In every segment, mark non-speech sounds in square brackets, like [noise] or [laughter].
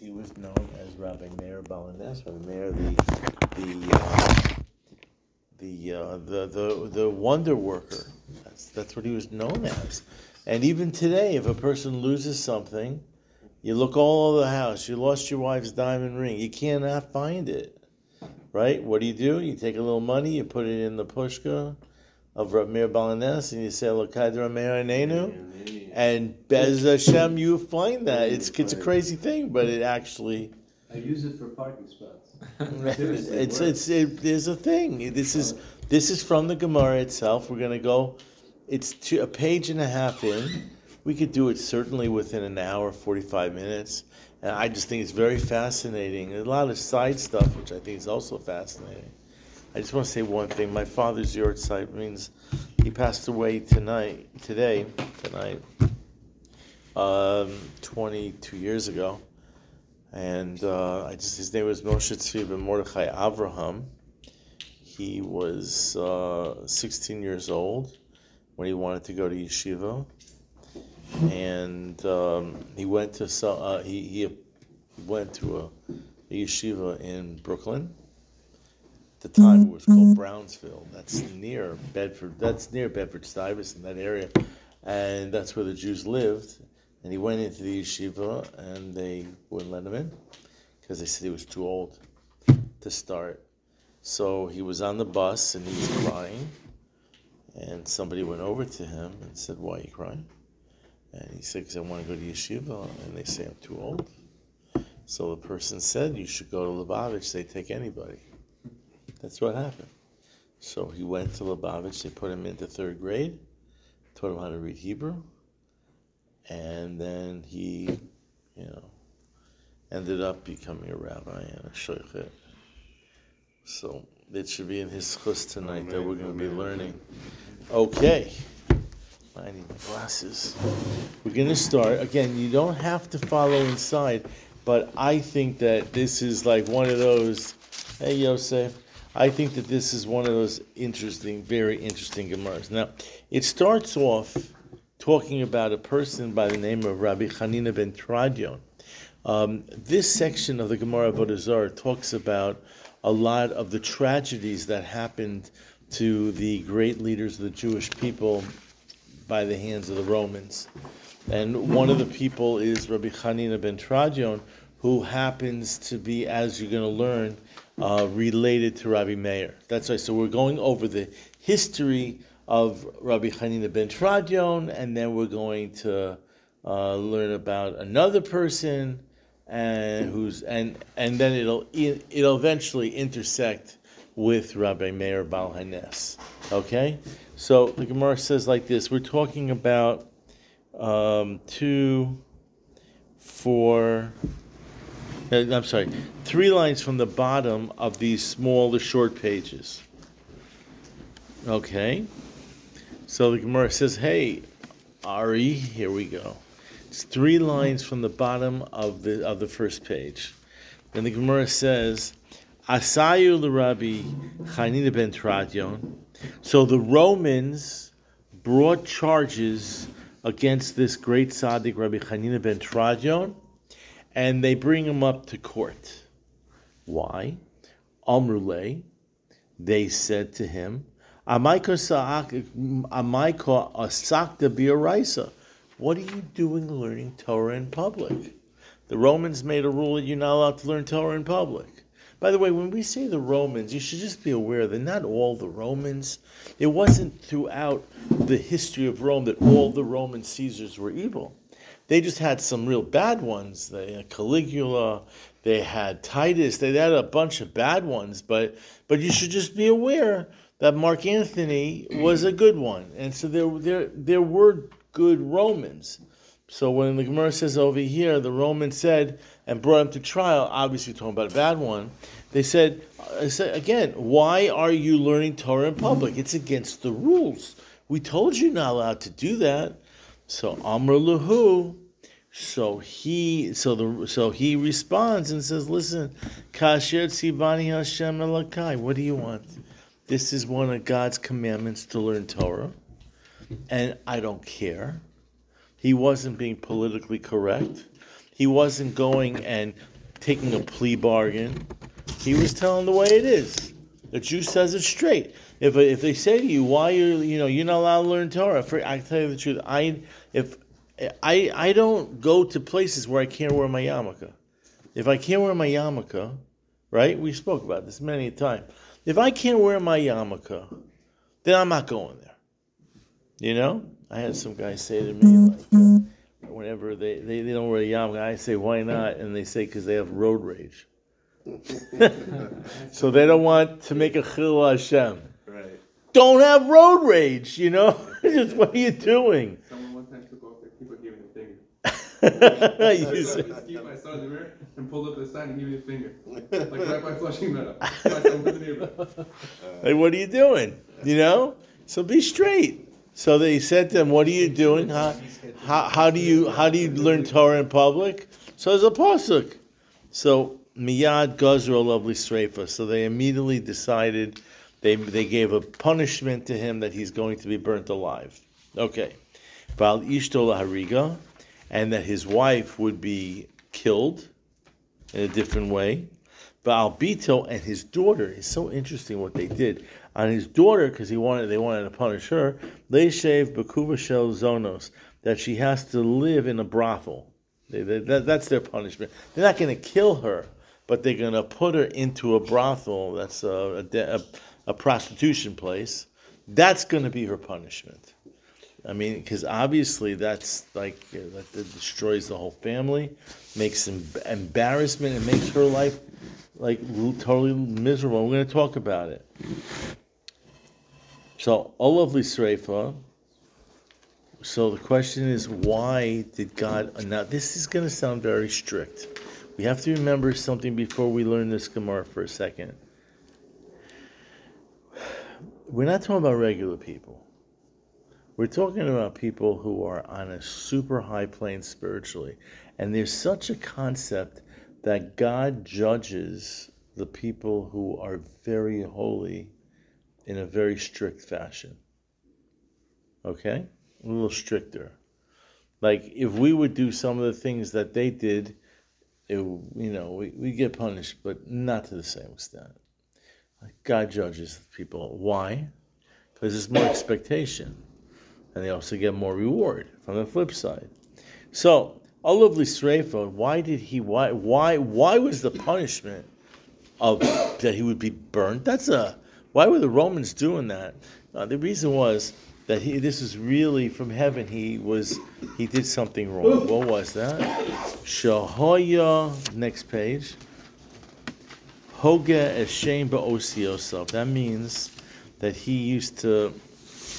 He was known as Rabbi Meir Baal Hanes, Rabbi Meir, the the uh, the, uh, the the the wonder worker. That's that's what he was known as. And even today, if a person loses something, you look all over the house. You lost your wife's diamond ring. You cannot find it, right? What do you do? You take a little money, you put it in the pushka of Rabbi Meir Baal Hanes, and you say Lokadra Meir Anenu, and Bez Hashem, you find that. It's it's a crazy thing, but it actually. I use it for parking spots. [laughs] it's it's it, there's a thing. This is this is from the Gemara itself. We're gonna go. It's two, a page and a half in. We could do it certainly within an hour, forty five minutes. And I just think it's very fascinating. a lot of side stuff, which I think is also fascinating. I just want to say one thing. My father's yahrzeit means he passed away tonight, today, tonight, um, 22 years ago. And uh, I just his name was Moshe Tzvi ben Mordechai Avraham. He was uh, 16 years old when he wanted to go to yeshiva, and um, he went to uh, he he went to a, a yeshiva in Brooklyn the time it was called mm-hmm. Brownsville. That's near Bedford. That's near Bedford Stuyvesant, that area, and that's where the Jews lived. And he went into the yeshiva, and they wouldn't let him in because they said he was too old to start. So he was on the bus and he was crying, and somebody went over to him and said, "Why are you crying?" And he said, "Because I want to go to yeshiva," and they say I'm too old. So the person said, "You should go to Lubavitch. They take anybody." That's what happened. So he went to Lubavitch. They put him into third grade, taught him how to read Hebrew, and then he, you know, ended up becoming a rabbi and a shochet. So it should be in his chus tonight that we're going to be learning. Okay. I need my glasses. We're going to start. Again, you don't have to follow inside, but I think that this is like one of those. Hey, Yosef. I think that this is one of those interesting, very interesting Gemaras. Now, it starts off talking about a person by the name of Rabbi Hanina ben Tradion. Um, this section of the Gemara Avodah talks about a lot of the tragedies that happened to the great leaders of the Jewish people by the hands of the Romans. And one of the people is Rabbi Hanina ben Tradion, who happens to be, as you're going to learn, uh, related to Rabbi Meir. That's right. So we're going over the history of Rabbi Hanina ben Tradion, and then we're going to uh, learn about another person, and who's and and then it'll it'll eventually intersect with Rabbi Meir Baal Hanes. Okay, so the Gemara says like this: We're talking about um, two, four. Uh, I'm sorry, three lines from the bottom of these smaller short pages. Okay. So the Gemara says, hey, Ari, here we go. It's three lines from the bottom of the of the first page. Then the Gemara says, Asayu l'Rabbi Chanina ben Tradion. So the Romans brought charges against this great tzaddik Rabbi Chanina ben Tradion and they bring him up to court. Why? Amrule, they said to him. What are you doing learning Torah in public? The Romans made a rule that you're not allowed to learn Torah in public. By the way, when we say the Romans, you should just be aware that not all the Romans. It wasn't throughout the history of Rome that all the Roman Caesars were evil. They just had some real bad ones. They had Caligula, they had Titus, they had a bunch of bad ones. But but you should just be aware that Mark Anthony was a good one, and so there there there were good Romans. So when the Gemara says over here, the Romans said and brought him to trial, obviously talking about a bad one. They said, uh, I said again, why are you learning Torah in public? It's against the rules. We told you not allowed to do that. So Amr Lahu, so he so the so he responds and says, Listen, Kasher Tzivani Hashem Elakai, what do you want? This is one of God's commandments to learn Torah, and I don't care. He wasn't being politically correct. He wasn't going and taking a plea bargain. He was telling the way it is. The Jew says it straight. If if they say to you, "Why you you know you're not allowed to learn Torah?" For, I tell you the truth. I if I I don't go to places where I can't wear my yarmulke. If I can't wear my yarmulke, right? We spoke about this many a time. If I can't wear my yarmulke, then I'm not going there. You know, I had some guys say to me like, whenever they, they, they don't wear a yarmulke, I say why not, and they say because they have road rage. [laughs] so they don't want to make a chil Hashem. Right. Don't have road rage, you know. [laughs] Just what are you doing? Someone one time took off their keyboard, gave me the finger. [laughs] You So I say- just keep my son in the mirror and pulled up the sign and gave me the finger. Like right by Flushing Meadow. My son was the neighbor. Like, what are you doing? You know? So be straight. So they said to them, What are you doing? How, how, how do you how do you learn Torah in public? So there's a pasuk. So miyad gazra lovely streifa. So they immediately decided they they gave a punishment to him that he's going to be burnt alive. Okay. Val ishto hariga, and that his wife would be killed in a different way. Baal Bito and his daughter is so interesting what they did on his daughter because he wanted they wanted to punish her. They shaved Bakuva Shel Zonos that she has to live in a brothel. They, they- that, that's their punishment. They're not going to kill her, but they're going to put her into a brothel. That's a, a, a, prostitution place. That's going to be her punishment. I mean, because obviously that's like uh, that, destroys the whole family, makes em- embarrassment, and makes her life like totally miserable. We're going to talk about it. So, Olavli Sreifa. So the question is, why did God? Now, this is going to sound very strict. We have to remember something before we learn this Gemara for a second. We're not talking about regular people. We're talking about people who are on a super high plane spiritually. And there's such a concept that God judges the people who are very holy in a very strict fashion. Okay? A little stricter. Like if we would do some of the things that they did, it, you know, we, we get punished, but not to the same extent. God judges people. Why? Because there's more expectation and they also get more reward from the flip side. So, Olav Lisrefa, why did he why why why was the punishment of that he would be burnt? That's a why were the Romans doing that? Uh, the reason was that he this is really from heaven. He was he did something wrong. What was that? Shahoya. Next page. Hoga eshem ba'osiosov. That means that he used to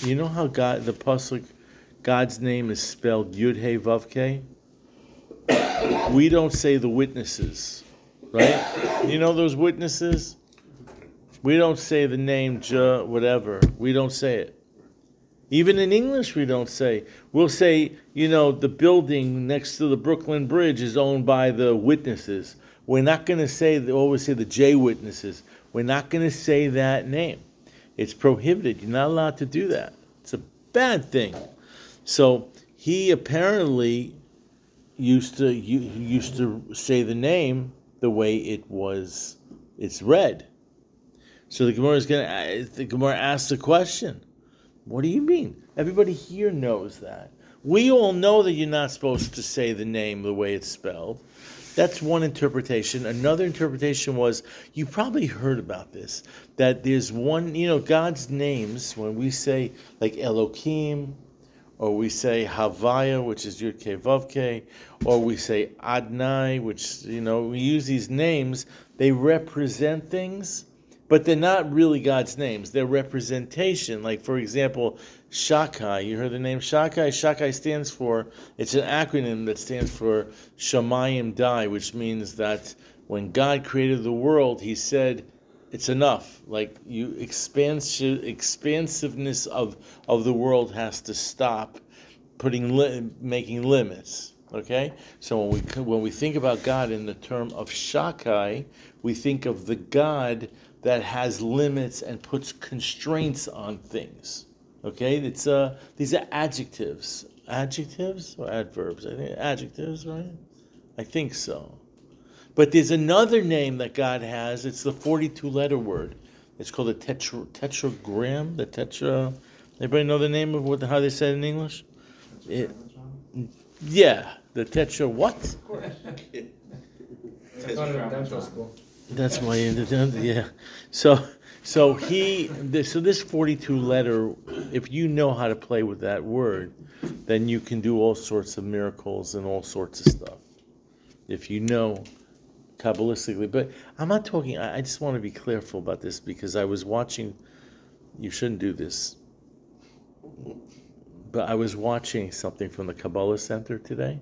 you know how God, the pasuk, God's name is spelled Yud Hey Vav? We don't say the witnesses, right? You know those witnesses? We don't say the name Ja, whatever. We don't say it. Even in English, we don't say. We'll say, you know, the building next to the Brooklyn Bridge is owned by the witnesses. We're not going to say, always say the J witnesses. We're not going to say that name. It's prohibited. You're not allowed to do that. It's a bad thing. So he apparently used to used to say the name the way it was it's read. So the Gemara is gonna uh, the Gemara asks the question, what do you mean? Everybody here knows that. We all know that you're not supposed to say the name the way it's spelled. That's one interpretation. Another interpretation was you probably heard about this that there's one, you know, God's names when we say like Elohim, or we say Havaya, which is Yud Ke Vav or we say Adnai, which you know we use these names. They represent things, but they're not really God's names. They're representation. Like for example, Shakai. You heard the name Shakai. Shakai stands for. It's an acronym that stands for Shamayim Dai, which means that when God created the world, He said it's enough. Like you expansive expansiveness of of the world has to stop putting li- making limits. Okay, so when we when we think about God in the term of Shakai, we think of the God that has limits and puts constraints on things. Okay, it's uh these are adjectives, adjectives or adverbs. I think adjectives, right? I think so. But there's another name that God has. It's the 42 letter word. It's called a tetra, tetragram. The tetra. Anybody know the name of what how they said it in English? It, yeah, the tetra what? [laughs] I taught That's why you did yeah. So so he this, so this 42 letter if you know how to play with that word, then you can do all sorts of miracles and all sorts of stuff. If you know kabbalistically, but I'm not talking I, I just want to be careful about this because I was watching you shouldn't do this. But I was watching something from the Kabbalah Center today.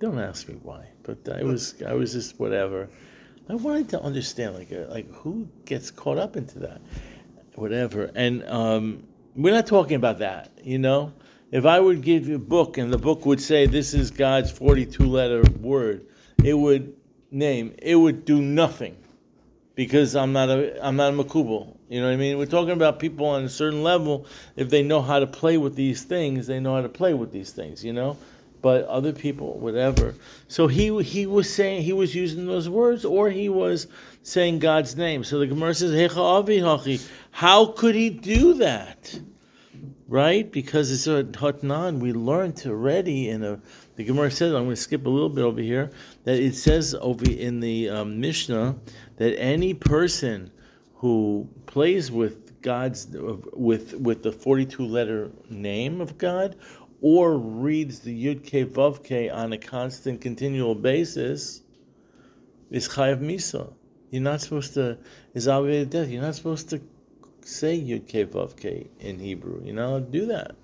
Don't ask me why, but I was I was just whatever. I wanted to understand like uh, like who gets caught up into that, whatever. And um, we're not talking about that, you know. If I would give you a book and the book would say this is God's forty-two letter word, it would name it would do nothing because I'm not a I'm not a makubal. You know what I mean? We're talking about people on a certain level. If they know how to play with these things, they know how to play with these things. You know, but other people, whatever. So he he was saying he was using those words, or he was saying God's name. So the Gemara says, "Hecha avi hachi." How could he do that? Right? Because it's a hatnan. We learned already in a. The Gemara says, I'm going to skip a little bit over here, that it says over in the um, Mishnah that any person who plays with God's with with the 42 letter name of God or reads the Yud K Vav K on a constant, continual basis is Chayav Misa. You're not supposed to is obligated death. You're not supposed to say Yud K Vav K in Hebrew. You know, do that.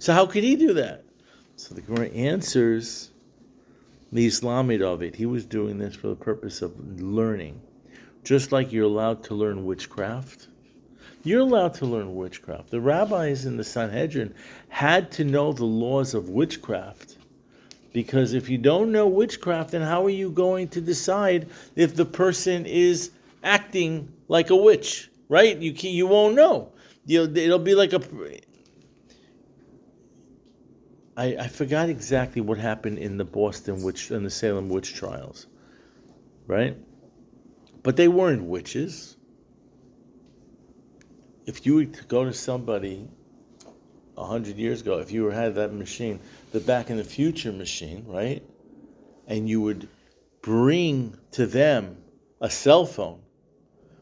So how could he do that? So the Gemara answers the Islamid of it. He was doing this for the purpose of learning. Just like you're allowed to learn witchcraft, you're allowed to learn witchcraft. The rabbis in the Sanhedrin had to know the laws of witchcraft. Because if you don't know witchcraft, then how are you going to decide if the person is acting like a witch? Right? You can, you won't know. You'll, it'll be like a. I, I forgot exactly what happened in the Boston witch and the Salem witch trials, right? But they weren't witches. If you were to go to somebody hundred years ago, if you were had that machine, the Back in the Future machine, right, and you would bring to them a cell phone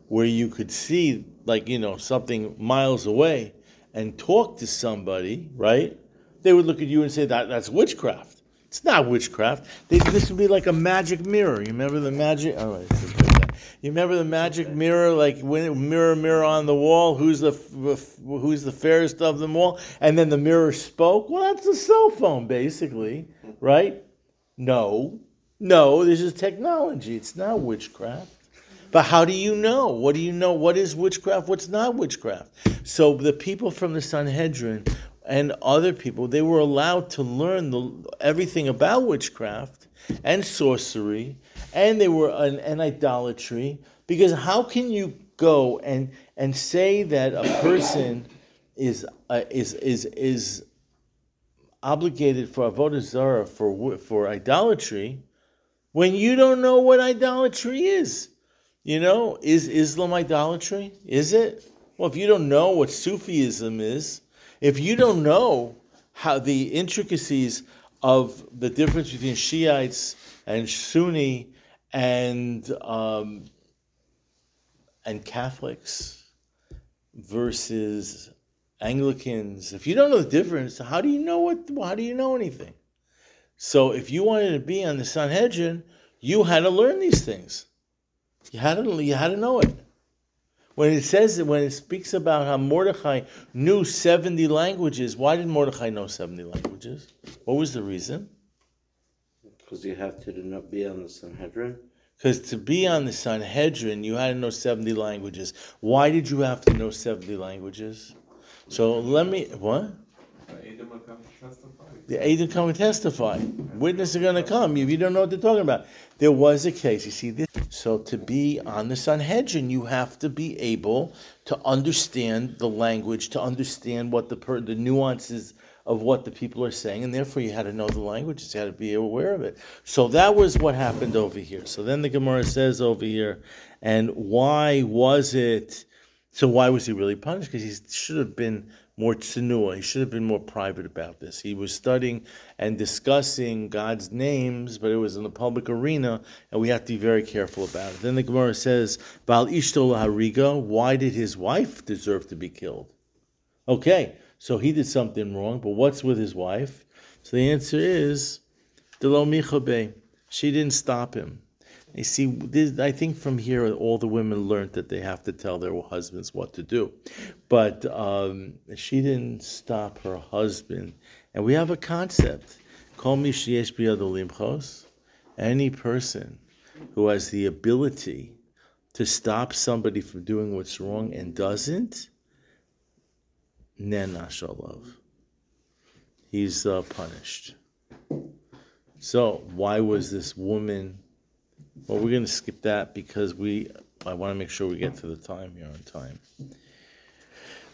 where you could see, like you know, something miles away and talk to somebody, right? They would look at you and say that that's witchcraft. It's not witchcraft. They, this would be like a magic mirror. You remember the magic? Like that. You remember the magic mirror, like when mirror, mirror on the wall. Who's the who's the fairest of them all? And then the mirror spoke. Well, that's a cell phone, basically, mm-hmm. right? No, no. This is technology. It's not witchcraft. But how do you know? What do you know? What is witchcraft? What's not witchcraft? So the people from the Sanhedrin and other people, they were allowed to learn the, everything about witchcraft and sorcery, and they were an, an idolatry. Because how can you go and and say that a person is uh, is is is obligated for avodah zarah for for idolatry when you don't know what idolatry is? You know, is Islam idolatry? Is it? Well, if you don't know what Sufism is, if you don't know how the intricacies of the difference between Shiites and Sunni and um, and Catholics versus Anglicans, if you don't know the difference, how do you know what? How do you know anything? So, if you wanted to be on the Sanhedrin, you had to learn these things. You had to you had to know it. When it says when it speaks about how Mordechai knew seventy languages, why did Mordechai know seventy languages? What was the reason? Because you have to not be on the Sanhedrin. Because to be on the Sanhedrin, you had to know seventy languages. Why did you have to know seventy languages? So let me what? The Adam come and testify. Witnesses are going to come if you don't know what they're talking about. There was a case. You see this. So to be on the Sanhedrin, you have to be able to understand the language, to understand what the per, the nuances of what the people are saying, and therefore you had to know the languages, you had to be aware of it. So that was what happened over here. So then the Gemara says over here, and why was it? So why was he really punished? Because he should have been more tsunua. He should have been more private about this. He was studying and discussing God's names, but it was in the public arena, and we have to be very careful about it. Then the Gemara says, "Val ishtol hariga." Why did his wife deserve to be killed? Okay, so he did something wrong, but what's with his wife? So the answer is. She didn't stop him. You see, this, I think from here all the women learned that they have to tell their husbands what to do, but um, she didn't stop her husband. And we have a concept: "Kol mi sheyesh biyado limchos." Any person who has the ability to stop somebody from doing what's wrong and doesn't, nena shalov. He's uh, punished. So why was this woman? Well, we're going to skip that because we. I want to make sure we get to the time here on time.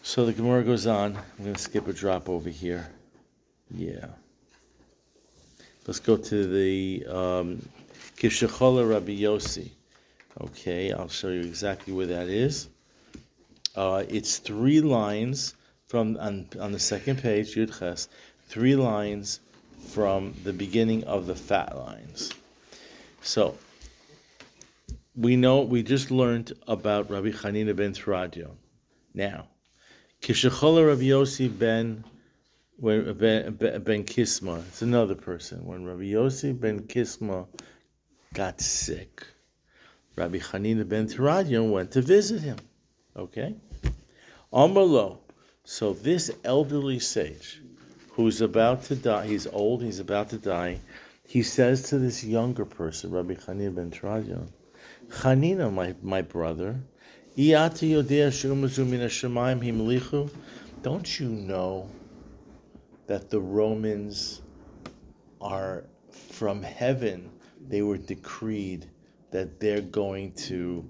So the Gemara goes on. I'm going to skip a drop over here. Yeah. Let's go to the um, Kishachola Rabbi Yossi. Okay, I'll show you exactly where that is. Uh, it's three lines from on, on the second page, Yud Ches, three lines from the beginning of the fat lines. So we know we just learned about Rabbi Chanina ben Teradion. Now, Kishachola Rabbi Yossi ben when ben, ben, Kisma, it's another person. When Rabbi Yossi ben Kisma got sick, Rabbi Chanina ben Teradion went to visit him. Okay? Amalo. So this elderly sage, who's about to die, he's old, he's about to die, he says to this younger person, Rabbi Chanina ben Teradion, Chanina, my, my brother, don't you know that the Romans are from heaven? They were decreed that they're going to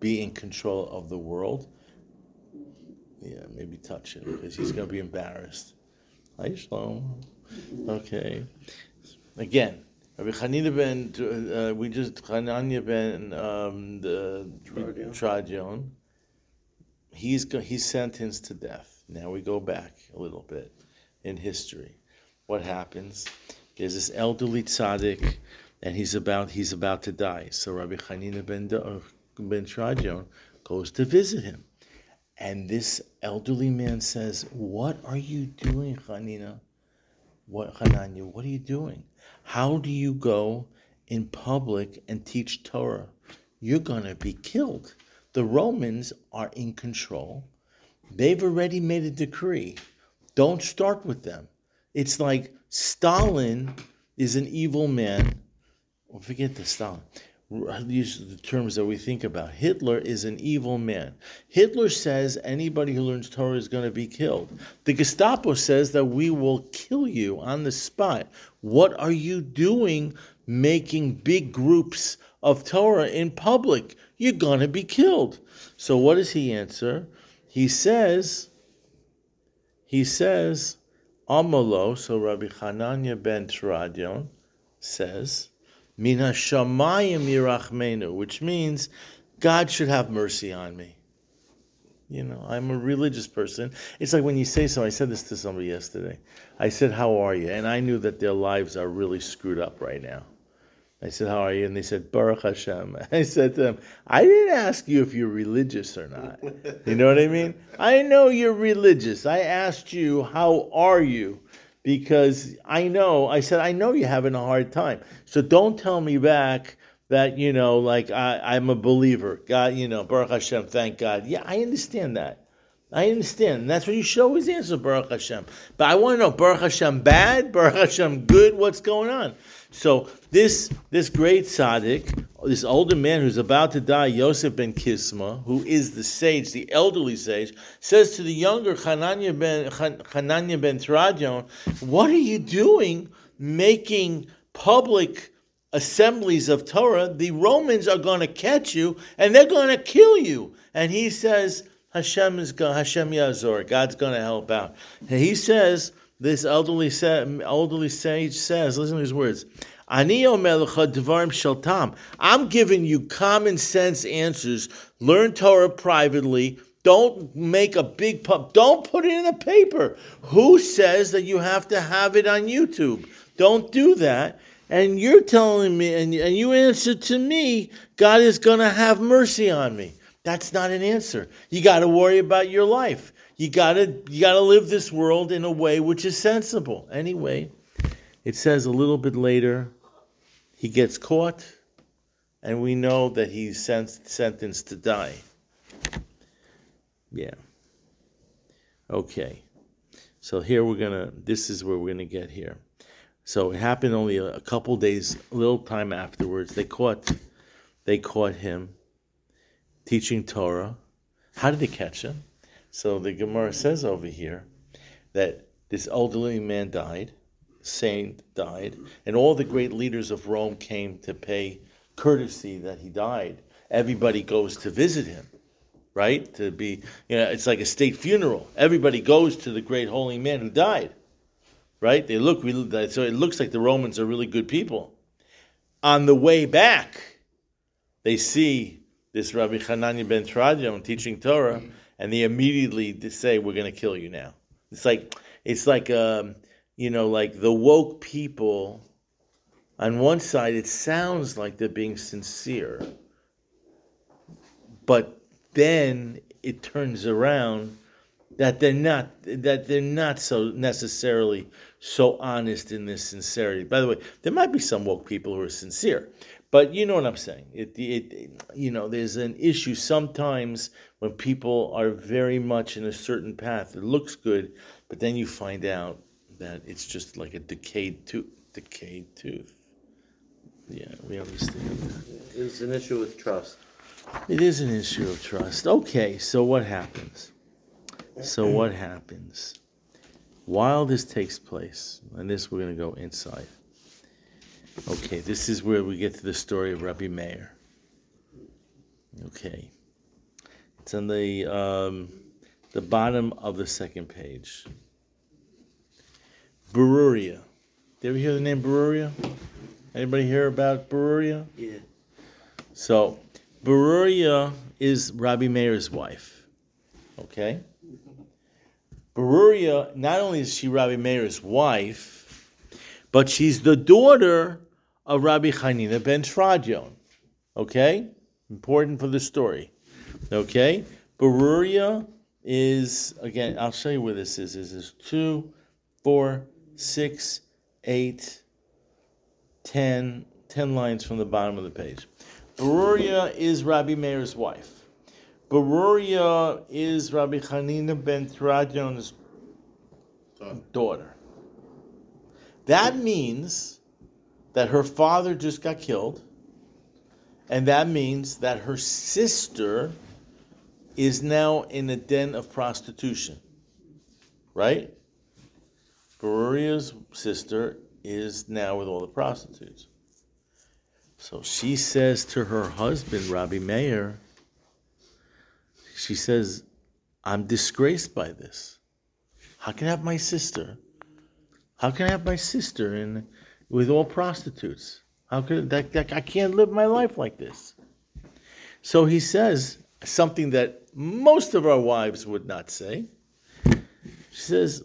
be in control of the world. Yeah, maybe touch him because he's going to be embarrassed. Hi, Shalom. Okay. Again, Rabbi Chanina ben, uh, we just, Hananya ben um, the Tradion. Tradion, he's, go, he's sentenced to death. Now we go back a little bit in history. What happens? There's this elderly tzaddik, and he's about he's about to die. So Rabbi Chanina ben, uh, ben Tradion goes to visit him. And this elderly man says, What are you doing, Chanina? What Hananya, what are you doing? How do you go in public and teach Torah? You're gonna be killed. The Romans are in control. They've already made a decree. Don't start with them. It's like Stalin is an evil man. Well, forget the Stalin. These are the terms that we think about. Hitler is an evil man. Hitler says anybody who learns Torah is going to be killed. The Gestapo says that we will kill you on the spot. What are you doing making big groups of Torah in public? You're going to be killed. So what does he answer? He says, he says, Amalo, so Rabbi Hananya ben Teradion says, Min hashamayim which means God should have mercy on me. You know, I'm a religious person. It's like when you say so. I said this to somebody yesterday. I said, "How are you?" And I knew that their lives are really screwed up right now. I said, "How are you?" And they said, "Baruch Hashem." [laughs] I said to them, "I didn't ask you if you're religious or not. You know what I mean? I know you're religious. I asked you, how are you?" Because I know, I said, I know you're having a hard time. So don't tell me back that, you know, like I, I'm a believer. God, you know, Baruch Hashem, thank God. Yeah, I understand that. I understand. And that's what you should always answer, Baruch Hashem. But I want to know, Baruch Hashem bad, Baruch Hashem good, what's going on? So this this great tzaddik, this older man who's about to die, Yosef ben Kisma, who is the sage, the elderly sage, says to the younger Hananya ben Hananya ben Teradion, "What are you doing, making public assemblies of Torah? The Romans are going to catch you and they're going to kill you." And he says, "Hashem is going, Hashem Yazor, God's going to help out." And he says this elderly sa- elderly sage says, listen to these words. I'm giving you common sense answers. Learn Torah privately. Don't make a big pub. Don't put it in a paper. Who says that you have to have it on YouTube? Don't do that. And you're telling me, and, and you answer to me, God is going to have mercy on me. That's not an answer. You got to worry about your life. You got to you got to live this world in a way which is sensible. Anyway, it says a little bit later, he gets caught, and we know that he's sen- sentenced to die. Yeah. Okay. So here we're gonna. This is where we're gonna get here. So it happened only a, a couple days, a little time afterwards. They caught, they caught him teaching Torah. How did they catch him? So the Gemara says over here that this elderly man died, saint died, and all the great leaders of Rome came to pay courtesy that he died. Everybody goes to visit him, right? To be, you know, it's like a state funeral. Everybody goes to the great holy man who died, right? They look, really, so it looks like the Romans are really good people. On the way back, they see this Rabbi Hanania ben Tradion teaching Torah, and they immediately say, "We're going to kill you now." It's like it's like um, you know, like the woke people. On one side, it sounds like they're being sincere, but then it turns around that they're not that they're not so necessarily so honest in this sincerity. By the way, there might be some woke people who are sincere, but you know what I'm saying. It, it you know there's an issue sometimes when people are very much in a certain path. It looks good, but then you find out that it's just like a decayed tooth. Decayed tooth. Yeah, we understand that. It's an issue with trust. It is an issue of trust. Okay, so what happens? So what happens? While this takes place, and this we're going to go inside. Okay, this is where we get to the story of Rabbi Meir. Okay, it's on the um, the bottom of the second page. Beruria. Did you ever hear the name Beruria? Anybody hear about Beruria? Yeah. So, Beruria is Rabbi Meir's wife. Okay? Beruria, not only is she Rabbi Meir's wife, but she's the daughter of Rabbi Hanina ben Tradion. Okay? Important for the story. Okay? Beruria is, again, I'll show you where this is. This is 2, 4, 6, 8, 10, 10 lines from the bottom of the page. Beruria is Rabbi Meir's wife. Beruria is Rabbi Hanina ben Tradion's daughter. That means that her father just got killed, and that means that her sister is now in a den of prostitution. Right? Beruria's sister is now with all the prostitutes. So she says to her husband, Rabbi Meir, she says, I'm disgraced by this. How can I have my sister? How can I have my sister in with all prostitutes? How could that, that I can't live my life like this? So he says something that most of our wives would not say. She says,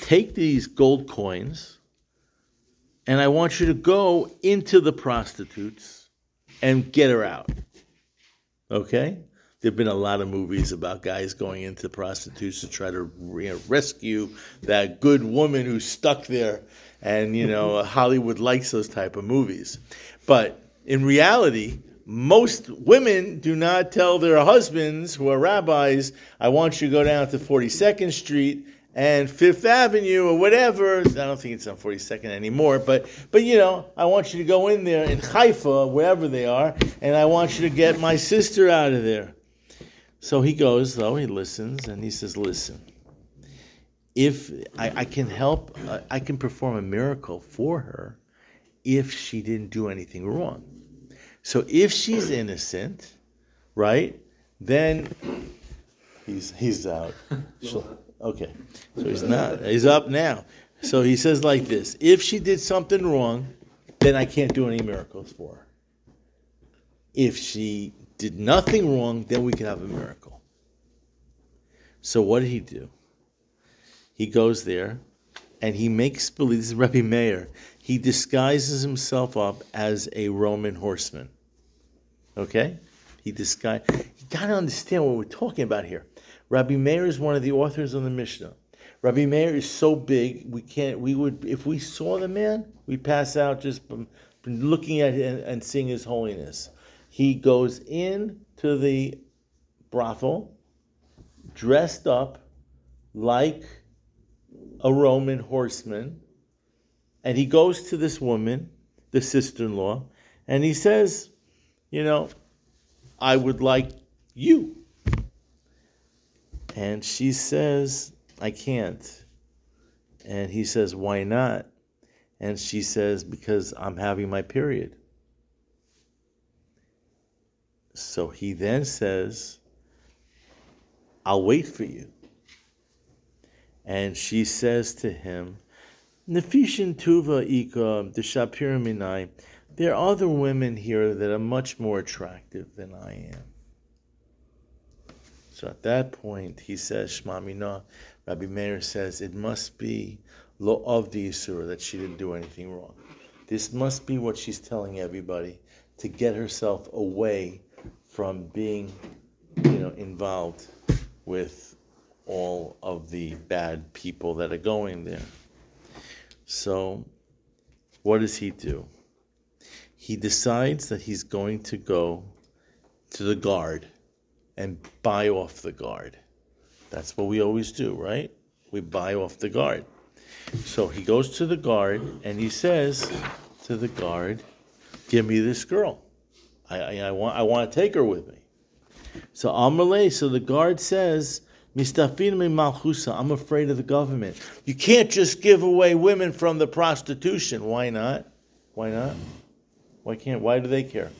Take these gold coins, and I want you to go into the prostitutes and get her out. Okay? There have been a lot of movies about guys going into prostitutes to try to rescue that good woman who's stuck there. And, you know, [laughs] Hollywood likes those type of movies. But in reality, most women do not tell their husbands who are rabbis, I want you to go down to 42nd Street and Fifth Avenue or whatever. I don't think it's on 42nd anymore, but but you know, I want you to go in there in Haifa, wherever they are, and I want you to get my sister out of there. So he goes, though, he listens, and he says, Listen, if I, I can help, I, can perform a miracle for her if she didn't do anything wrong. So if she's innocent, right, then he's he's out. Okay, so he's not. He's up now. So he says like this: If she did something wrong, then I can't do any miracles for her. If she did nothing wrong, then we can have a miracle. So what did he do? He goes there, and he makes believe. This is Rabbi Meir. He disguises himself up as a Roman horseman. Okay, he disguise. You got to understand what we're talking about here. Rabbi Meir is one of the authors of the Mishnah. Rabbi Meir is so big, we can't. We would, if we saw the man, we'd pass out just from, from looking at him and seeing his holiness. He goes in to the brothel, dressed up like a Roman horseman, and he goes to this woman, the sister-in-law, and he says, "You know, I would like you." And she says, I can't. And he says, Why not? And she says, Because I'm having my period. So he then says, I'll wait for you. And she says to him, Nefishin Tuva Ika Deshapir Minai. There are other women here that are much more attractive than I am. So at that point, he says, Shema Minah. Rabbi Meir says it must be lo of the Yisura that she didn't do anything wrong. This must be what she's telling everybody to get herself away from being, you know, involved with all of the bad people that are going there. So, what does he do? He decides that he's going to go to the guard and buy off the guard. That's what we always do, right? We buy off the guard. So he goes to the guard and he says to the guard, "Give me this girl. I, I, I want I want to take her with me." So Amalei, so the guard says, I'm afraid of the government. You can't just give away women from the prostitution. Why not? Why not? Why can't? Why do they care?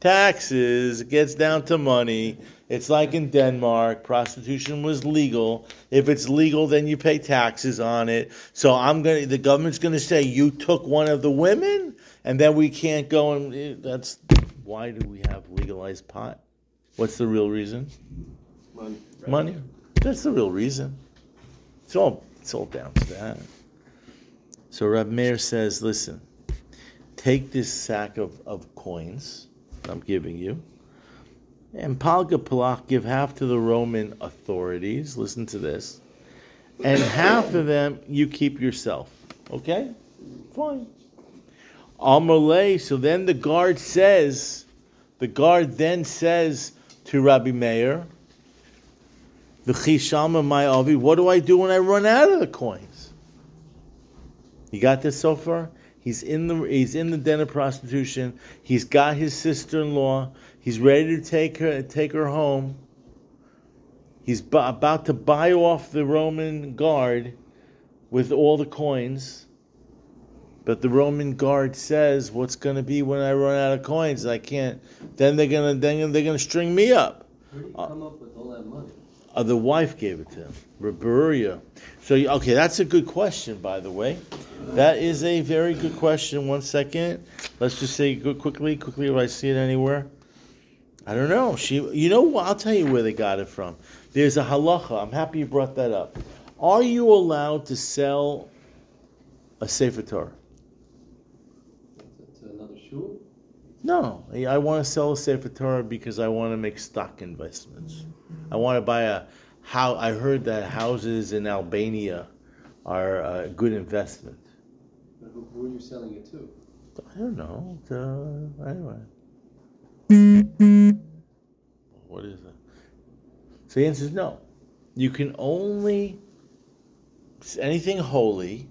taxes, it gets down to money. It's like in Denmark, prostitution was legal. If it's legal, then you pay taxes on it. So I'm gonna, the government's gonna say you took one of the women, and then we can't go and eh, that's why do we have legalized pot? What's the real reason? Money. Money. That's the real reason. It's all it's all down to that. So Rab Meir says, listen, take this sack of, of coins I'm giving you. And Palga Palach give half to the Roman authorities. Listen to this. And half of them you keep yourself. Okay? Fine. Amalei, so then the guard says, the guard then says to Rabbi Meir, the Chishama my Avi, what do I do when I run out of the coins? You got this so far? He's in the he's in the den of prostitution. He's got his sister-in-law. He's ready to take her take her home. He's b- about to buy off the Roman guard with all the coins. But the Roman guard says, "What's going to be when I run out of coins? I can't. Then they're gonna then they're gonna string me up." Where did you uh, come up with all that money? Uh, the wife gave it to him, Beruria. So okay, that's a good question, by the way. That is a very good question. One second, let's just say good quickly, quickly. If I see it anywhere, I don't know. She, you know what? I'll tell you where they got it from. There's a halacha. I'm happy you brought that up. Are you allowed to sell a sefer Torah? To another shul? No, I want to sell a sefer Torah because I want to make stock investments. I want to buy a how. I heard that houses in Albania are a good investment. But who, who are you selling it to? I don't know. Uh, anyway, what is it? So the answer is no. You can only anything holy.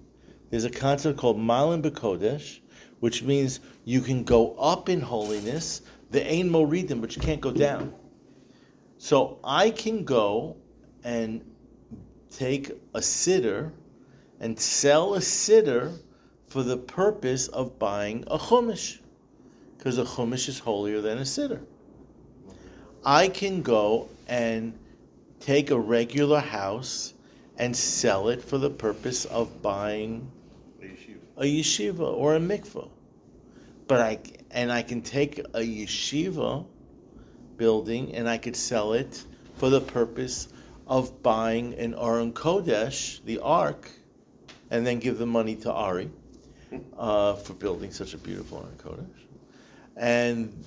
There's a concept called Malim Bekodesh, which means you can go up in holiness, the Ein Moridim, but you can't go down. So I can go and take a siddur and sell a siddur for the purpose of buying a chumash, because a chumash is holier than a siddur. I can go and take a regular house and sell it for the purpose of buying a yeshiva or a mikvah. But I and I can take a yeshiva building and I could sell it for the purpose of buying an Aron Kodesh, the Ark, and then give the money to Ari uh, for building such a beautiful Aron Kodesh. And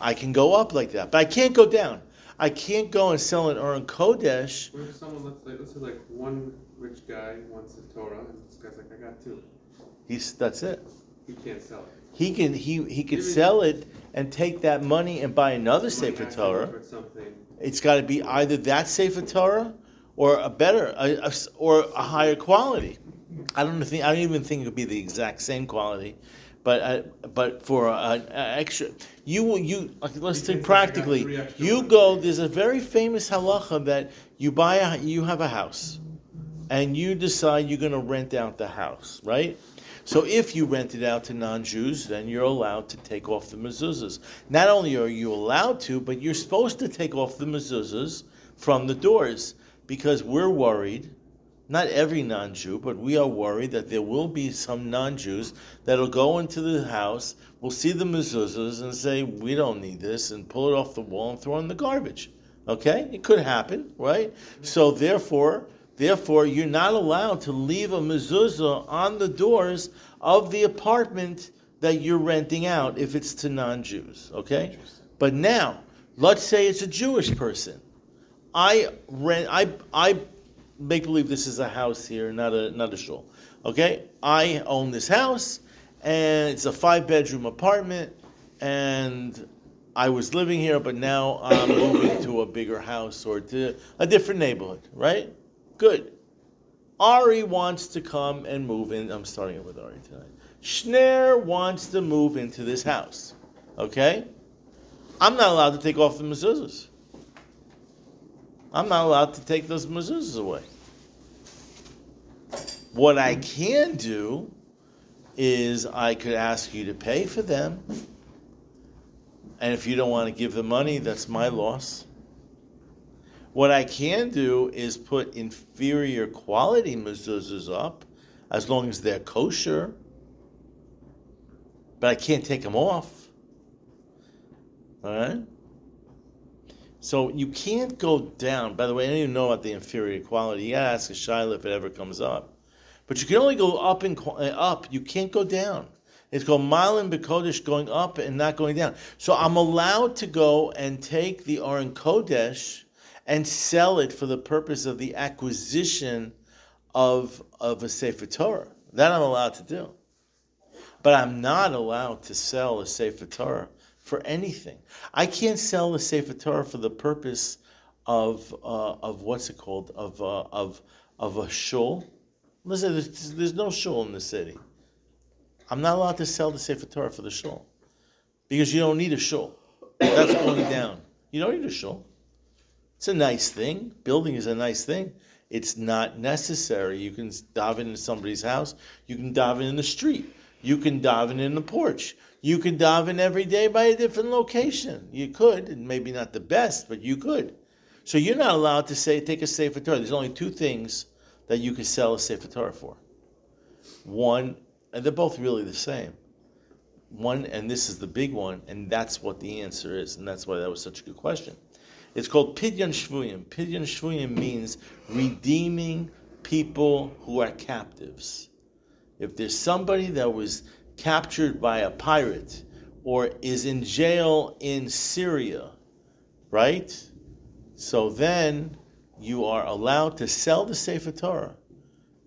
I can go up like that, but I can't go down. I can't go and sell an Aron Kodesh. What if someone let's say let's say like one rich guy wants a Torah and this guy's like I got two. He's that's it. He can't sell it. He can he he could sell it and take that money and buy another Sefer Torah. It's got to be either that Sefer Torah or a better a- a or a higher quality. I don't think I don't even think it would be the exact same quality, but uh, but for an extra, you will you like, let's He think thinks like I got practically. You go. There's a very famous halacha that you buy a you have a house, and you decide you're going to rent out the house, right? So if you rent it out to non-Jews, then you're allowed to take off the mezuzahs. Not only are you allowed to, but you're supposed to take off the mezuzahs from the doors because we're worried. Not every non-Jew, but we are worried that there will be some non-Jews that'll go into the house, will see the mezuzahs and say, "We don't need this," and pull it off the wall and throw in the garbage. Okay, it could happen, right? So therefore, therefore, you're not allowed to leave a mezuzah on the doors of the apartment that you're renting out if it's to non-Jews. Okay, but now let's say it's a Jewish person. I rent. I I make believe this is a house here, not a not a shul. Okay, I own this house, and it's a five bedroom apartment, and I was living here, but now I'm moving to a bigger house or to a different neighborhood. Right? Good. Ari wants to come and move in. I'm starting it with Ari tonight. Schneer wants to move into this house. Okay? I'm not allowed to take off the mezuzahs. I'm not allowed to take those mezuzahs away. What I can do is I could ask you to pay for them. And if you don't want to give the money, that's my loss. What I can do is put inferior quality mezuzahs up, as long as they're kosher. But I can't take them off. All right? So you can't go down. By the way, I don't even know about the inferior quality. You gotta ask a shaila if it ever comes up. But you can only go up and uh, up. You can't go down. It's called Malin Bekodesh going up and not going down. So I'm allowed to go and take the Aron Kodesh and sell it for the purpose of the acquisition of of a Sefer Torah. That I'm allowed to do. But I'm not allowed to sell a Sefer Torah for anything. I can't sell a Sefer Torah for the purpose of uh, of what's it called of uh, of of a shul. Listen, there's, there's no shul in the city. I'm not allowed to sell the Sefer Torah for the shul because you don't need a shul. That's going down. You don't need a shul. It's a nice thing. Building is a nice thing. It's not necessary. You can daven in somebody's house. You can daven in the street. You can daven in the porch. You can daven every day by a different location. You could, and maybe not the best, but you could. So you're not allowed to say take a Sefer Torah. There's only two things that you can sell a Sefer Torah for. One, and they're both really the same. One, and this is the big one, and that's what the answer is, and that's why that was such a good question. It's called Pidyon Shvuyim. Pidyon Shvuyim means redeeming people who are captives. If there's somebody that was captured by a pirate or is in jail in Syria, right? So then you are allowed to sell the Sefer Torah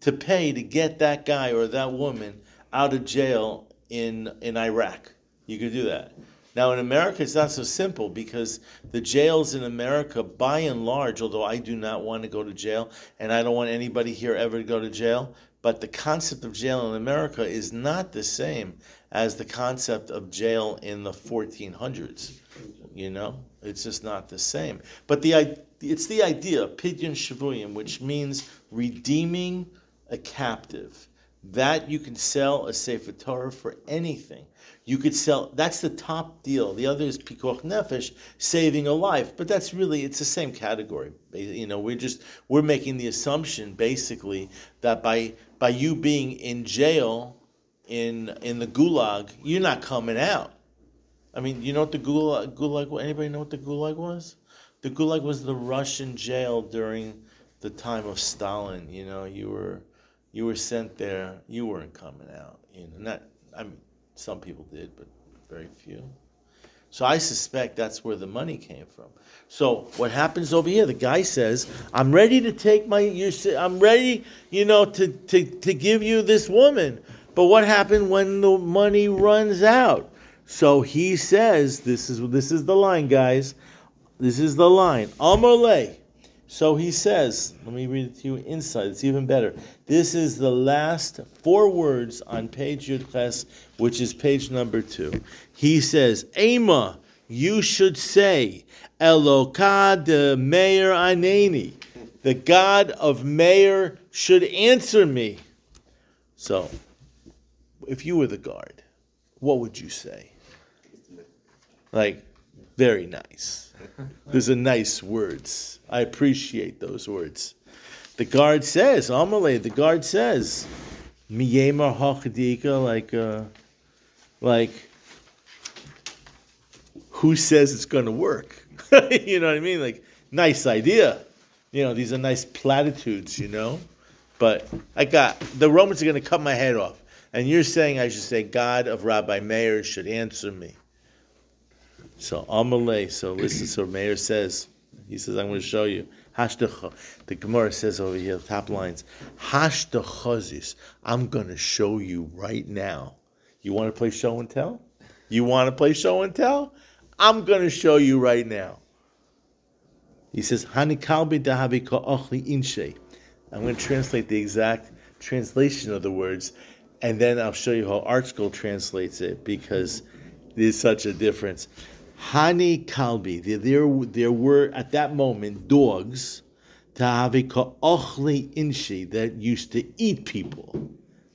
to pay to get that guy or that woman out of jail in, in Iraq. You could do that. Now in America, it's not so simple because the jails in America, by and large, although I do not want to go to jail and I don't want anybody here ever to go to jail, but the concept of jail in America is not the same as the concept of jail in the 1400s. You know, it's just not the same. But the it's the idea, pidyon shavuyim, which means redeeming a captive. That you can sell a Sefer Torah for anything. You could sell. That's the top deal. The other is pikuach nefesh, saving a life. But that's really it's the same category. You know, we're just we're making the assumption basically that by by you being in jail in in the gulag, you're not coming out. I mean, you know what the gulag gulag? Anybody know what the gulag was? The gulag was the Russian jail during the time of Stalin. You know, you were you were sent there. You weren't coming out. You know, not. I mean, some people did, but very few. So I suspect that's where the money came from. So what happens over here? The guy says, "I'm ready to take my. I'm ready, you know, to, to to give you this woman." But what happened when the money runs out? So he says, "This is this is the line, guys. This is the line. Amalei." So he says, let me read it to you inside. It's even better. This is the last four words on page Yudches, which is page number two. He says, Ema, you should say, Elokad de Meir Aneni. The God of Meir should answer me. So, if you were the guard, what would you say? Like, very nice. Those are nice words. I appreciate those words. The guard says, Amalei, the guard says, Miyema hachadika, like, uh, like, who says it's going to work? [laughs] you know what I mean? Like, nice idea. You know, these are nice platitudes, you know? But I got, the Romans are going to cut my head off. And you're saying I should say, God of Rabbi Meir should answer me. So Amalei. So listen. So Mayor says, he says, I'm going to show you. The Gemara says over here, top lines. I'm going to show you right now. You want to play show and tell? You want to play show and tell? I'm going to show you right now. He says, Hanikalbi. I'm going to translate the exact translation of the words, and then I'll show you how ArtScroll translates it because there's such a difference. Hani Kalbi. There, there, there were at that moment dogs, Tahavika Ochli Inshi, that used to eat people.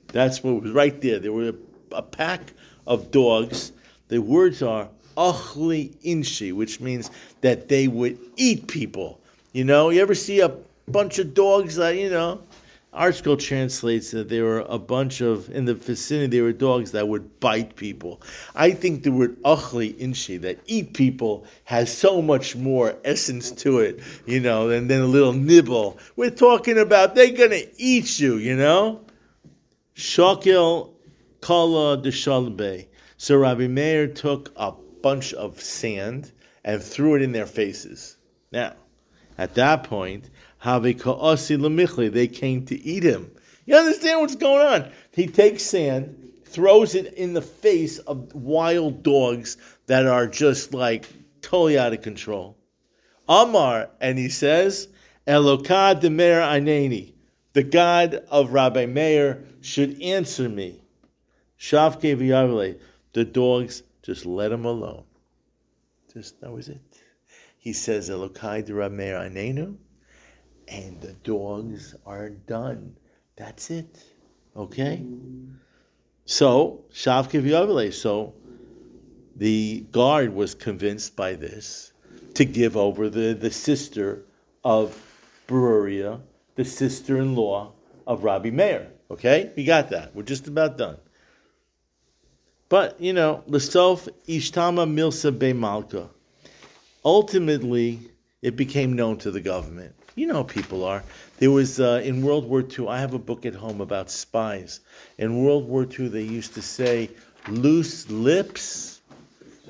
That's what was right there. There were a, a pack of dogs. The words are Ochli Inshi, which means that they would eat people. You know, you ever see a bunch of dogs that, you know, ArtScroll translates that there were a bunch of in the vicinity there were dogs that would bite people. I think the word achli inshi that eat people has so much more essence to it, you know, than, than a little nibble. We're talking about they're gonna eat you, you know. Shakil kala de So Rabbi Meir took a bunch of sand and threw it in their faces. Now, at that point, they came to eat him. You understand what's going on? He takes sand, throws it in the face of wild dogs that are just like totally out of control. Amar, and he says, Elokad de Meir Aneni, the God of Rabbi Meir should answer me. Shavke the dogs just let him alone. Just that was it. He says, Elokai de Rabbi Meir and the dogs are done. That's it. Okay? So, Shavkiv Yavale. So, the guard was convinced by this to give over the, the sister of Beruria, the sister in law of Rabbi Meir. Okay? We got that. We're just about done. But, you know, Lesof Ishtama Milsa Be Malka. Ultimately, it became known to the government. You know people are. There was uh, in World War II. I have a book at home about spies. In World War II, they used to say, "Loose lips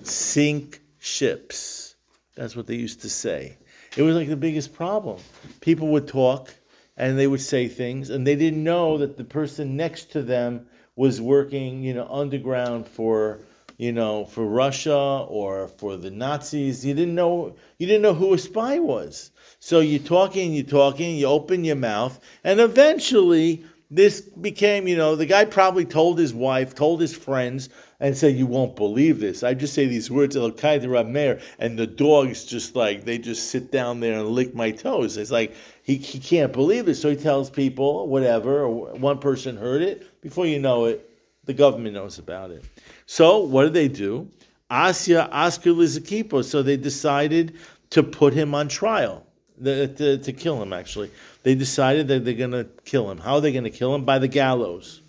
sink ships." That's what they used to say. It was like the biggest problem. People would talk and they would say things, and they didn't know that the person next to them was working, you know, underground for you know, for Russia or for the Nazis. You didn't know you didn't know who a spy was. So you're talking, you're talking, you open your mouth, and eventually this became, you know, the guy probably told his wife, told his friends, and said, "You won't believe this." I just say these words, "Elokai de Rabmer, and the dogs just like they just sit down there and lick my toes. It's like he he can't believe it, so he tells people whatever. Or one person heard it. Before you know it, the government knows about it. So what did they do? Asya Askar Lizakipo. So they decided to put him on trial, the, to, to kill him, actually. They decided that they're going to kill him. How are they going to kill him? By the gallows.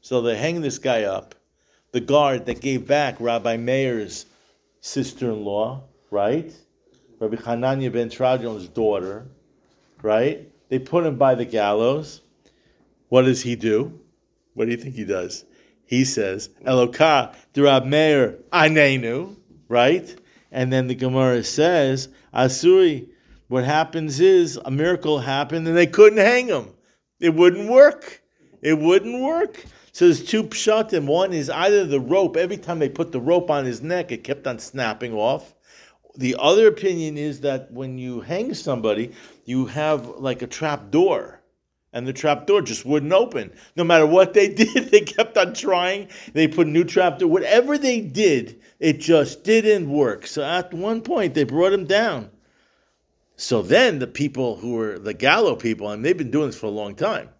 So they hang this guy up. The guard that gave back Rabbi Meir's sister in law, right? Rabbi Hananya ben Tradion's daughter, right? They put him by the gallows. What does he do? What do you think he does? He says, Eloka, Rab Meir, Anenu, right? And then the Gemara says, Asuri, what happens is a miracle happened and they couldn't hang him. It wouldn't work. It wouldn't work. So there's two pshatim. One is either the rope, every time they put the rope on his neck, it kept on snapping off. The other opinion is that when you hang somebody, you have like a trap door. And the trap door just wouldn't open. No matter what they [laughs] did, they kept on trying. They put a new trap door. Whatever they did, it just didn't work. So at one point, they brought him down. So then the people who were the Gallo people, and they've been doing this for a long time,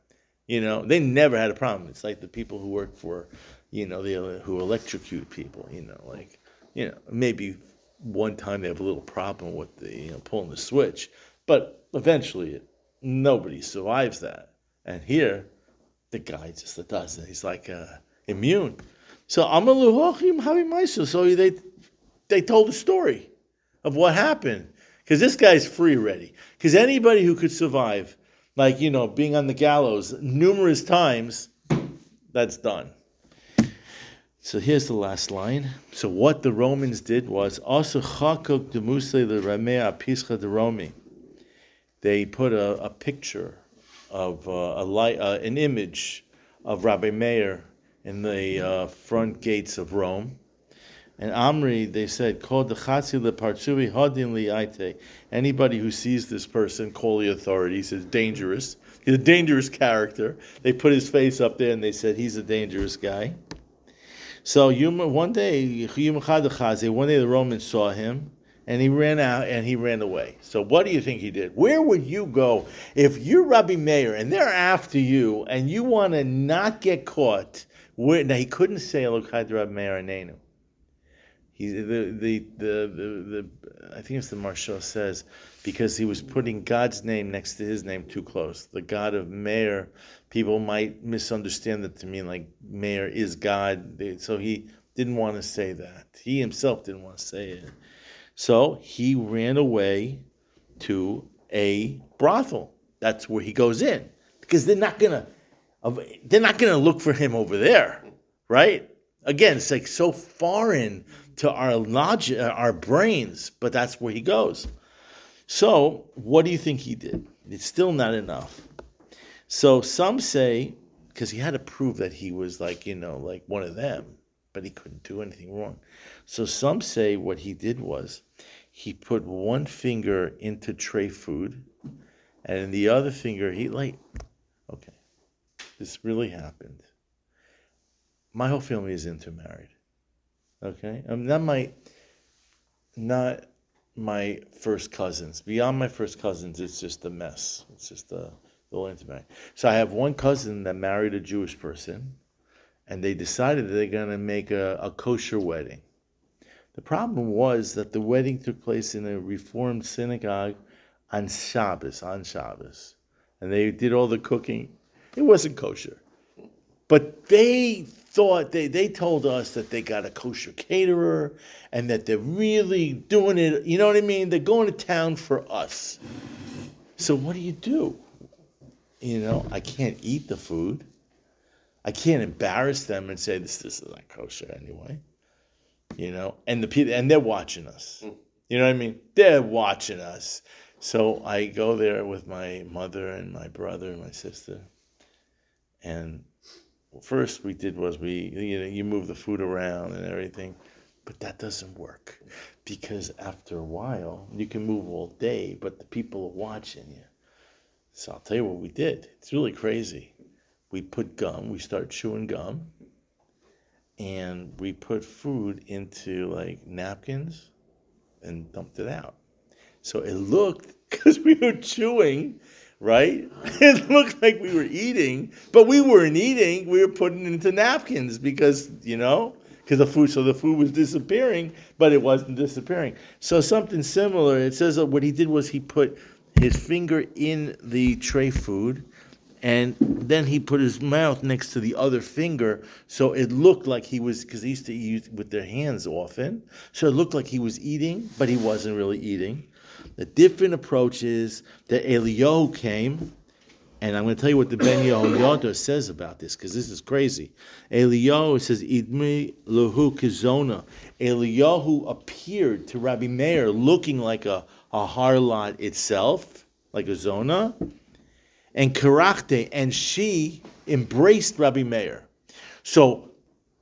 you know, they never had a problem. It's like the people who work for, you know, the who electrocute people, you know, like, you know, maybe one time they have a little problem with the, you know, pulling the switch, but eventually it, nobody survives that. And here, the guy just does it. He's like uh, immune. So Amaluhochim Havimaisu. So they they told the story of what happened because this guy's free ready. Because anybody who could survive, like you know, being on the gallows numerous times, that's done. So here's the last line. So what the Romans did was also chakok demuse le ramea pischa de Romi. They put a, a picture of uh, a light, uh, an image of Rabbi Meir in the uh, front gates of Rome. And Amri, they said, called the Hodin li'aite." Anybody who sees this person, call the authorities. It's dangerous. He's a dangerous character. They put his face up there and they said he's a dangerous guy. So one day, one day the Romans saw him and he ran out and he ran away. So what do you think he did? Where would you go if you're Rabbi Meir and they're after you and you want to not get caught? Where, now he couldn't say Elokai Rabbi Meir Anenu. He, the, the, the, the, the, I think it's the Maharsha says, because he was putting God's name next to his name too close. The God of Meir, people might misunderstand that to mean like Meir is God. So he didn't want to say that. He himself didn't want to say it. So he ran away to a brothel. That's where he goes in because they're not gonna they're not gonna look for him over there, right? Again, it's like so foreign to our logic, uh, our brains, but that's where he goes. So, what do you think he did? It's still not enough. So some say because he had to prove that he was like you know like one of them, but he couldn't do anything wrong. So some say what he did was he put one finger into treif food, and the other finger he like, okay, this really happened. My whole family is intermarried. Okay, I mean, not my, not my first cousins. Beyond my first cousins, it's just a mess. It's just a little intermarried. So I have one cousin that married a Jewish person, and they decided they're going to make a, a kosher wedding. The problem was that the wedding took place in a Reformed synagogue on Shabbos, on Shabbos. And they did all the cooking. It wasn't kosher. But they thought, they, they told us that they got a kosher caterer and that they're really doing it. You know what I mean? They're going to town for us. So what do you do? You know, I can't eat the food. I can't embarrass them and say this, this is not kosher anyway you know, and the people and they're watching us. You know what I mean? They're watching us. So I go there with my mother and my brother and my sister, and first we did was we you know you move the food around and everything, but that doesn't work because after a while you can move all day, but the people are watching you. So I'll tell you what we did. It's really crazy. we put gum, we start chewing gum, and we put food into like napkins and dumped it out. So it looked, [laughs] because we were chewing, right? [laughs] It looked like we were eating, but we weren't eating. We were putting into napkins because, you know, because the food, so the food was disappearing, but it wasn't disappearing. So something similar. It says that what he did was he put his finger in the treif food, and then he put his mouth next to the other finger, so it looked like he was because he used to eat with their hands often. So it looked like he was eating, but he wasn't really eating. The different approach is that Eliyahu came, and I'm going to tell you what the Ben Yehoyada says about this because this is crazy. Eliyahu says, "Idmi lehu kizona." Eliyahu appeared to Rabbi Meir looking like a, a harlot itself, like a zona, and Karachte, and she embraced Rabbi Meir. So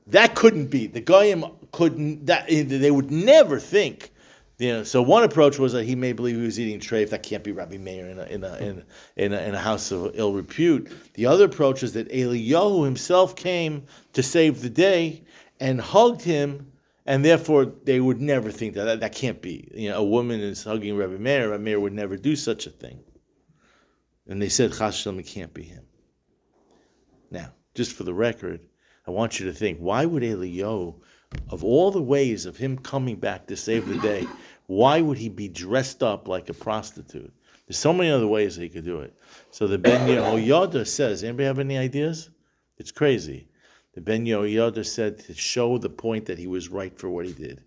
that couldn't be. The Goyim couldn't. That they would never think. You know, so one approach was that he may believe he was eating treif. That can't be Rabbi Meir in a in a in in a, in a house of ill repute. The other approach is that Eliyahu himself came to save the day and hugged him, and therefore they would never think that that, that can't be. You know, a woman is hugging Rabbi Meir. Rabbi Meir would never do such a thing. And they said, Chas it can't be him. Now, just for the record, I want you to think, why would Eliyahu, of all the ways of him coming back to save the day, why would he be dressed up like a prostitute? There's so many other ways he could do it. So the Ben Yehoyada says, anybody have any ideas? It's crazy. The Ben Yehoyada said to show the point that he was right for what he did.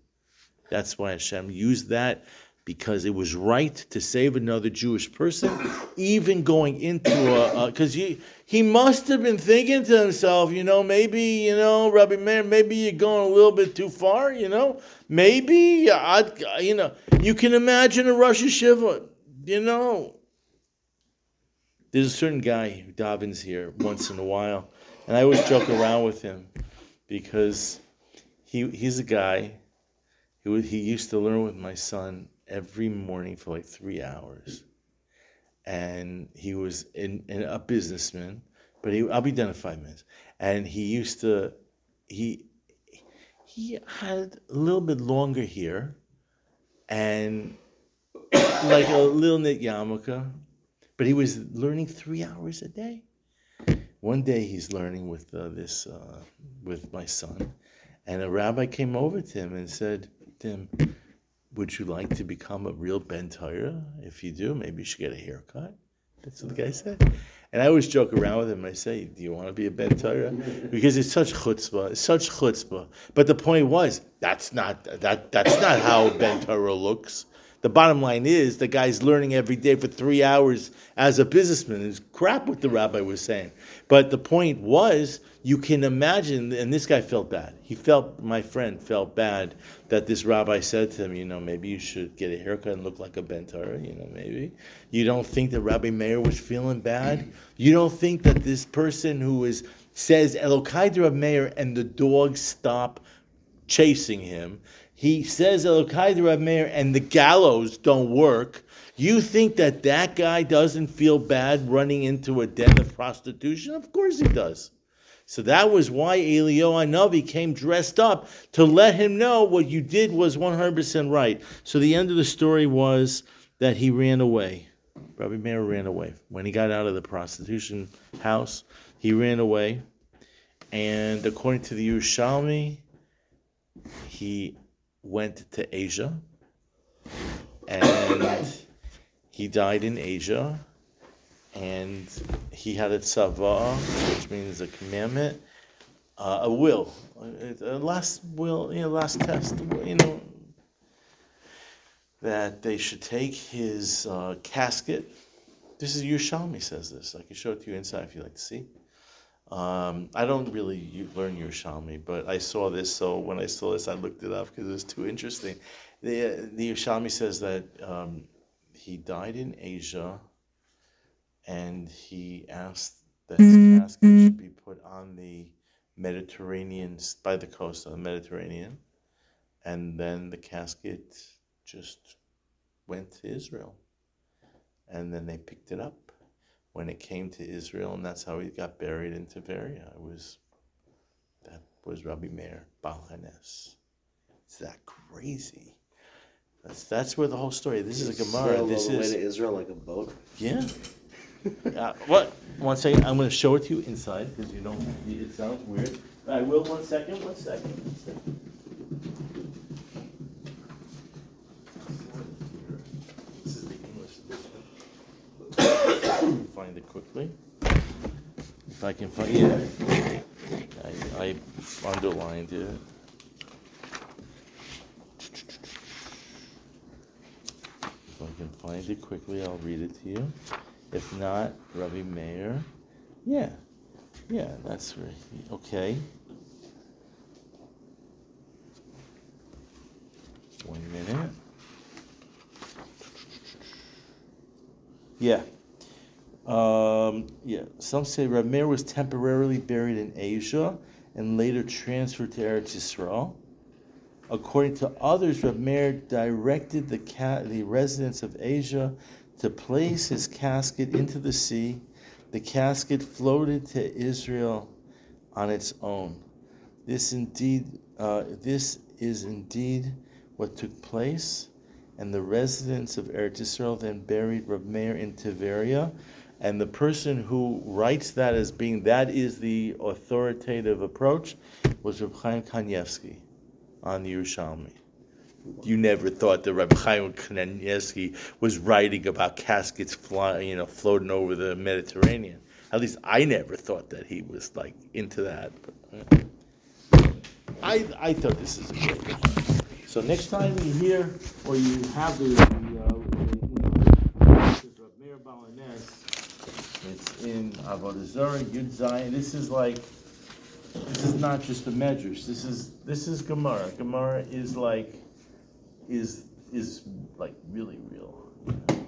That's why Hashem used that because it was right to save another Jewish person, even going into a because he he must have been thinking to himself, you know, maybe you know, Rabbi maybe you're going a little bit too far, you know, maybe I, you know, you can imagine a Rosh Yeshiva, you know. There's a certain guy who davens here once in a while, and I always joke around with him because he he's a guy who he used to learn with my son every morning for like three hours. And he was in, in a businessman, but he I'll be done in five minutes. And he used to he he had a little bit longer here and like a little knit yarmulke, but he was learning three hours a day. One day he's learning with uh, this uh, with my son, and a rabbi came over to him and said to him, would you like to become a real Ben? If you do, maybe you should get a haircut. That's what the guy said. And I always joke around with him. I say, "Do you want to be a Ben Torah?" Because it's such chutzpah, it's such chutzpah. But the point was, that's not that that's not how Ben looks. The bottom line is the guy's learning every day for three hours as a businessman. It's crap what the rabbi was saying. But the point was, you can imagine, and this guy felt bad. He felt, my friend felt bad that this rabbi said to him, you know, maybe you should get a haircut and look like a Ben Torah, you know, maybe. You don't think that Rabbi Meir was feeling bad? You don't think that this person who is says Elokai Meir and the dogs stop chasing him he says Elokai Rab Meir and the gallows don't work, you think that that guy doesn't feel bad running into a den of prostitution? Of course he does. So that was why Eliyahu Navi came dressed up to let him know what you did was 100% right. So the end of the story was that he ran away. Rabbi Meir ran away. When he got out of the prostitution house, he ran away. And according to the Yerushalmi, he went to Asia, and [coughs] he died in Asia, and he had a tzava, which means a commandment, uh, a will, a last will, you know, last test, you know, that they should take his uh, casket. This is Yerushalmi says this. I can show it to you inside if you'd like to see. Um, I don't really learn Yerushalmi, but I saw this, so when I saw this, I looked it up because it was too interesting. The, the Yerushalmi says that um, he died in Asia, and he asked that the casket should be put on the Mediterranean, by the coast of the Mediterranean, and then the casket just went to Israel, and then they picked it up when it came to Israel, and that's how he got buried in Tiberia. It was that was Rabbi Meir Baal Hanes. It's that crazy. That's that's where the whole story. This is a Gemara. This all the way is to Israel like a boat. yeah. [laughs] Uh, what? One second. I'm going to show it to you inside because you don't. It sounds weird. I will. One second. One second. One second. This is the English edition. Find it quickly. If I can find it. I, I underlined it. If I can find it quickly, I'll read it to you. If not, Rabbi Meir. Yeah, yeah, that's right. Okay. One minute. Yeah. Um, yeah, some say Rabbi Meir was temporarily buried in Asia and later transferred to Eretz Yisrael. According to others, Reb Meir directed the, ca- the residents of Asia to place his casket into the sea. The casket floated to Israel on its own. This indeed, uh, this is indeed what took place, and the residents of Eretz Yisrael then buried Reb Meir in Tiberia. And the person who writes that as being that is the authoritative approach was Reb Chaim Kanievsky on the Yerushalmi. You never thought that Rabbi Chaim Kanievsky was writing about caskets flying, you know, floating over the Mediterranean. At least I never thought that he was like into that. I I thought this is a great one. So next time you hear or you have the, the, uh, the this is Reb Meir Baal Hanes. It's in Avodah Zarah Yud Zayin. This is like this is not just a medrash. This is this is Gemara. Gemara is like is is like really real.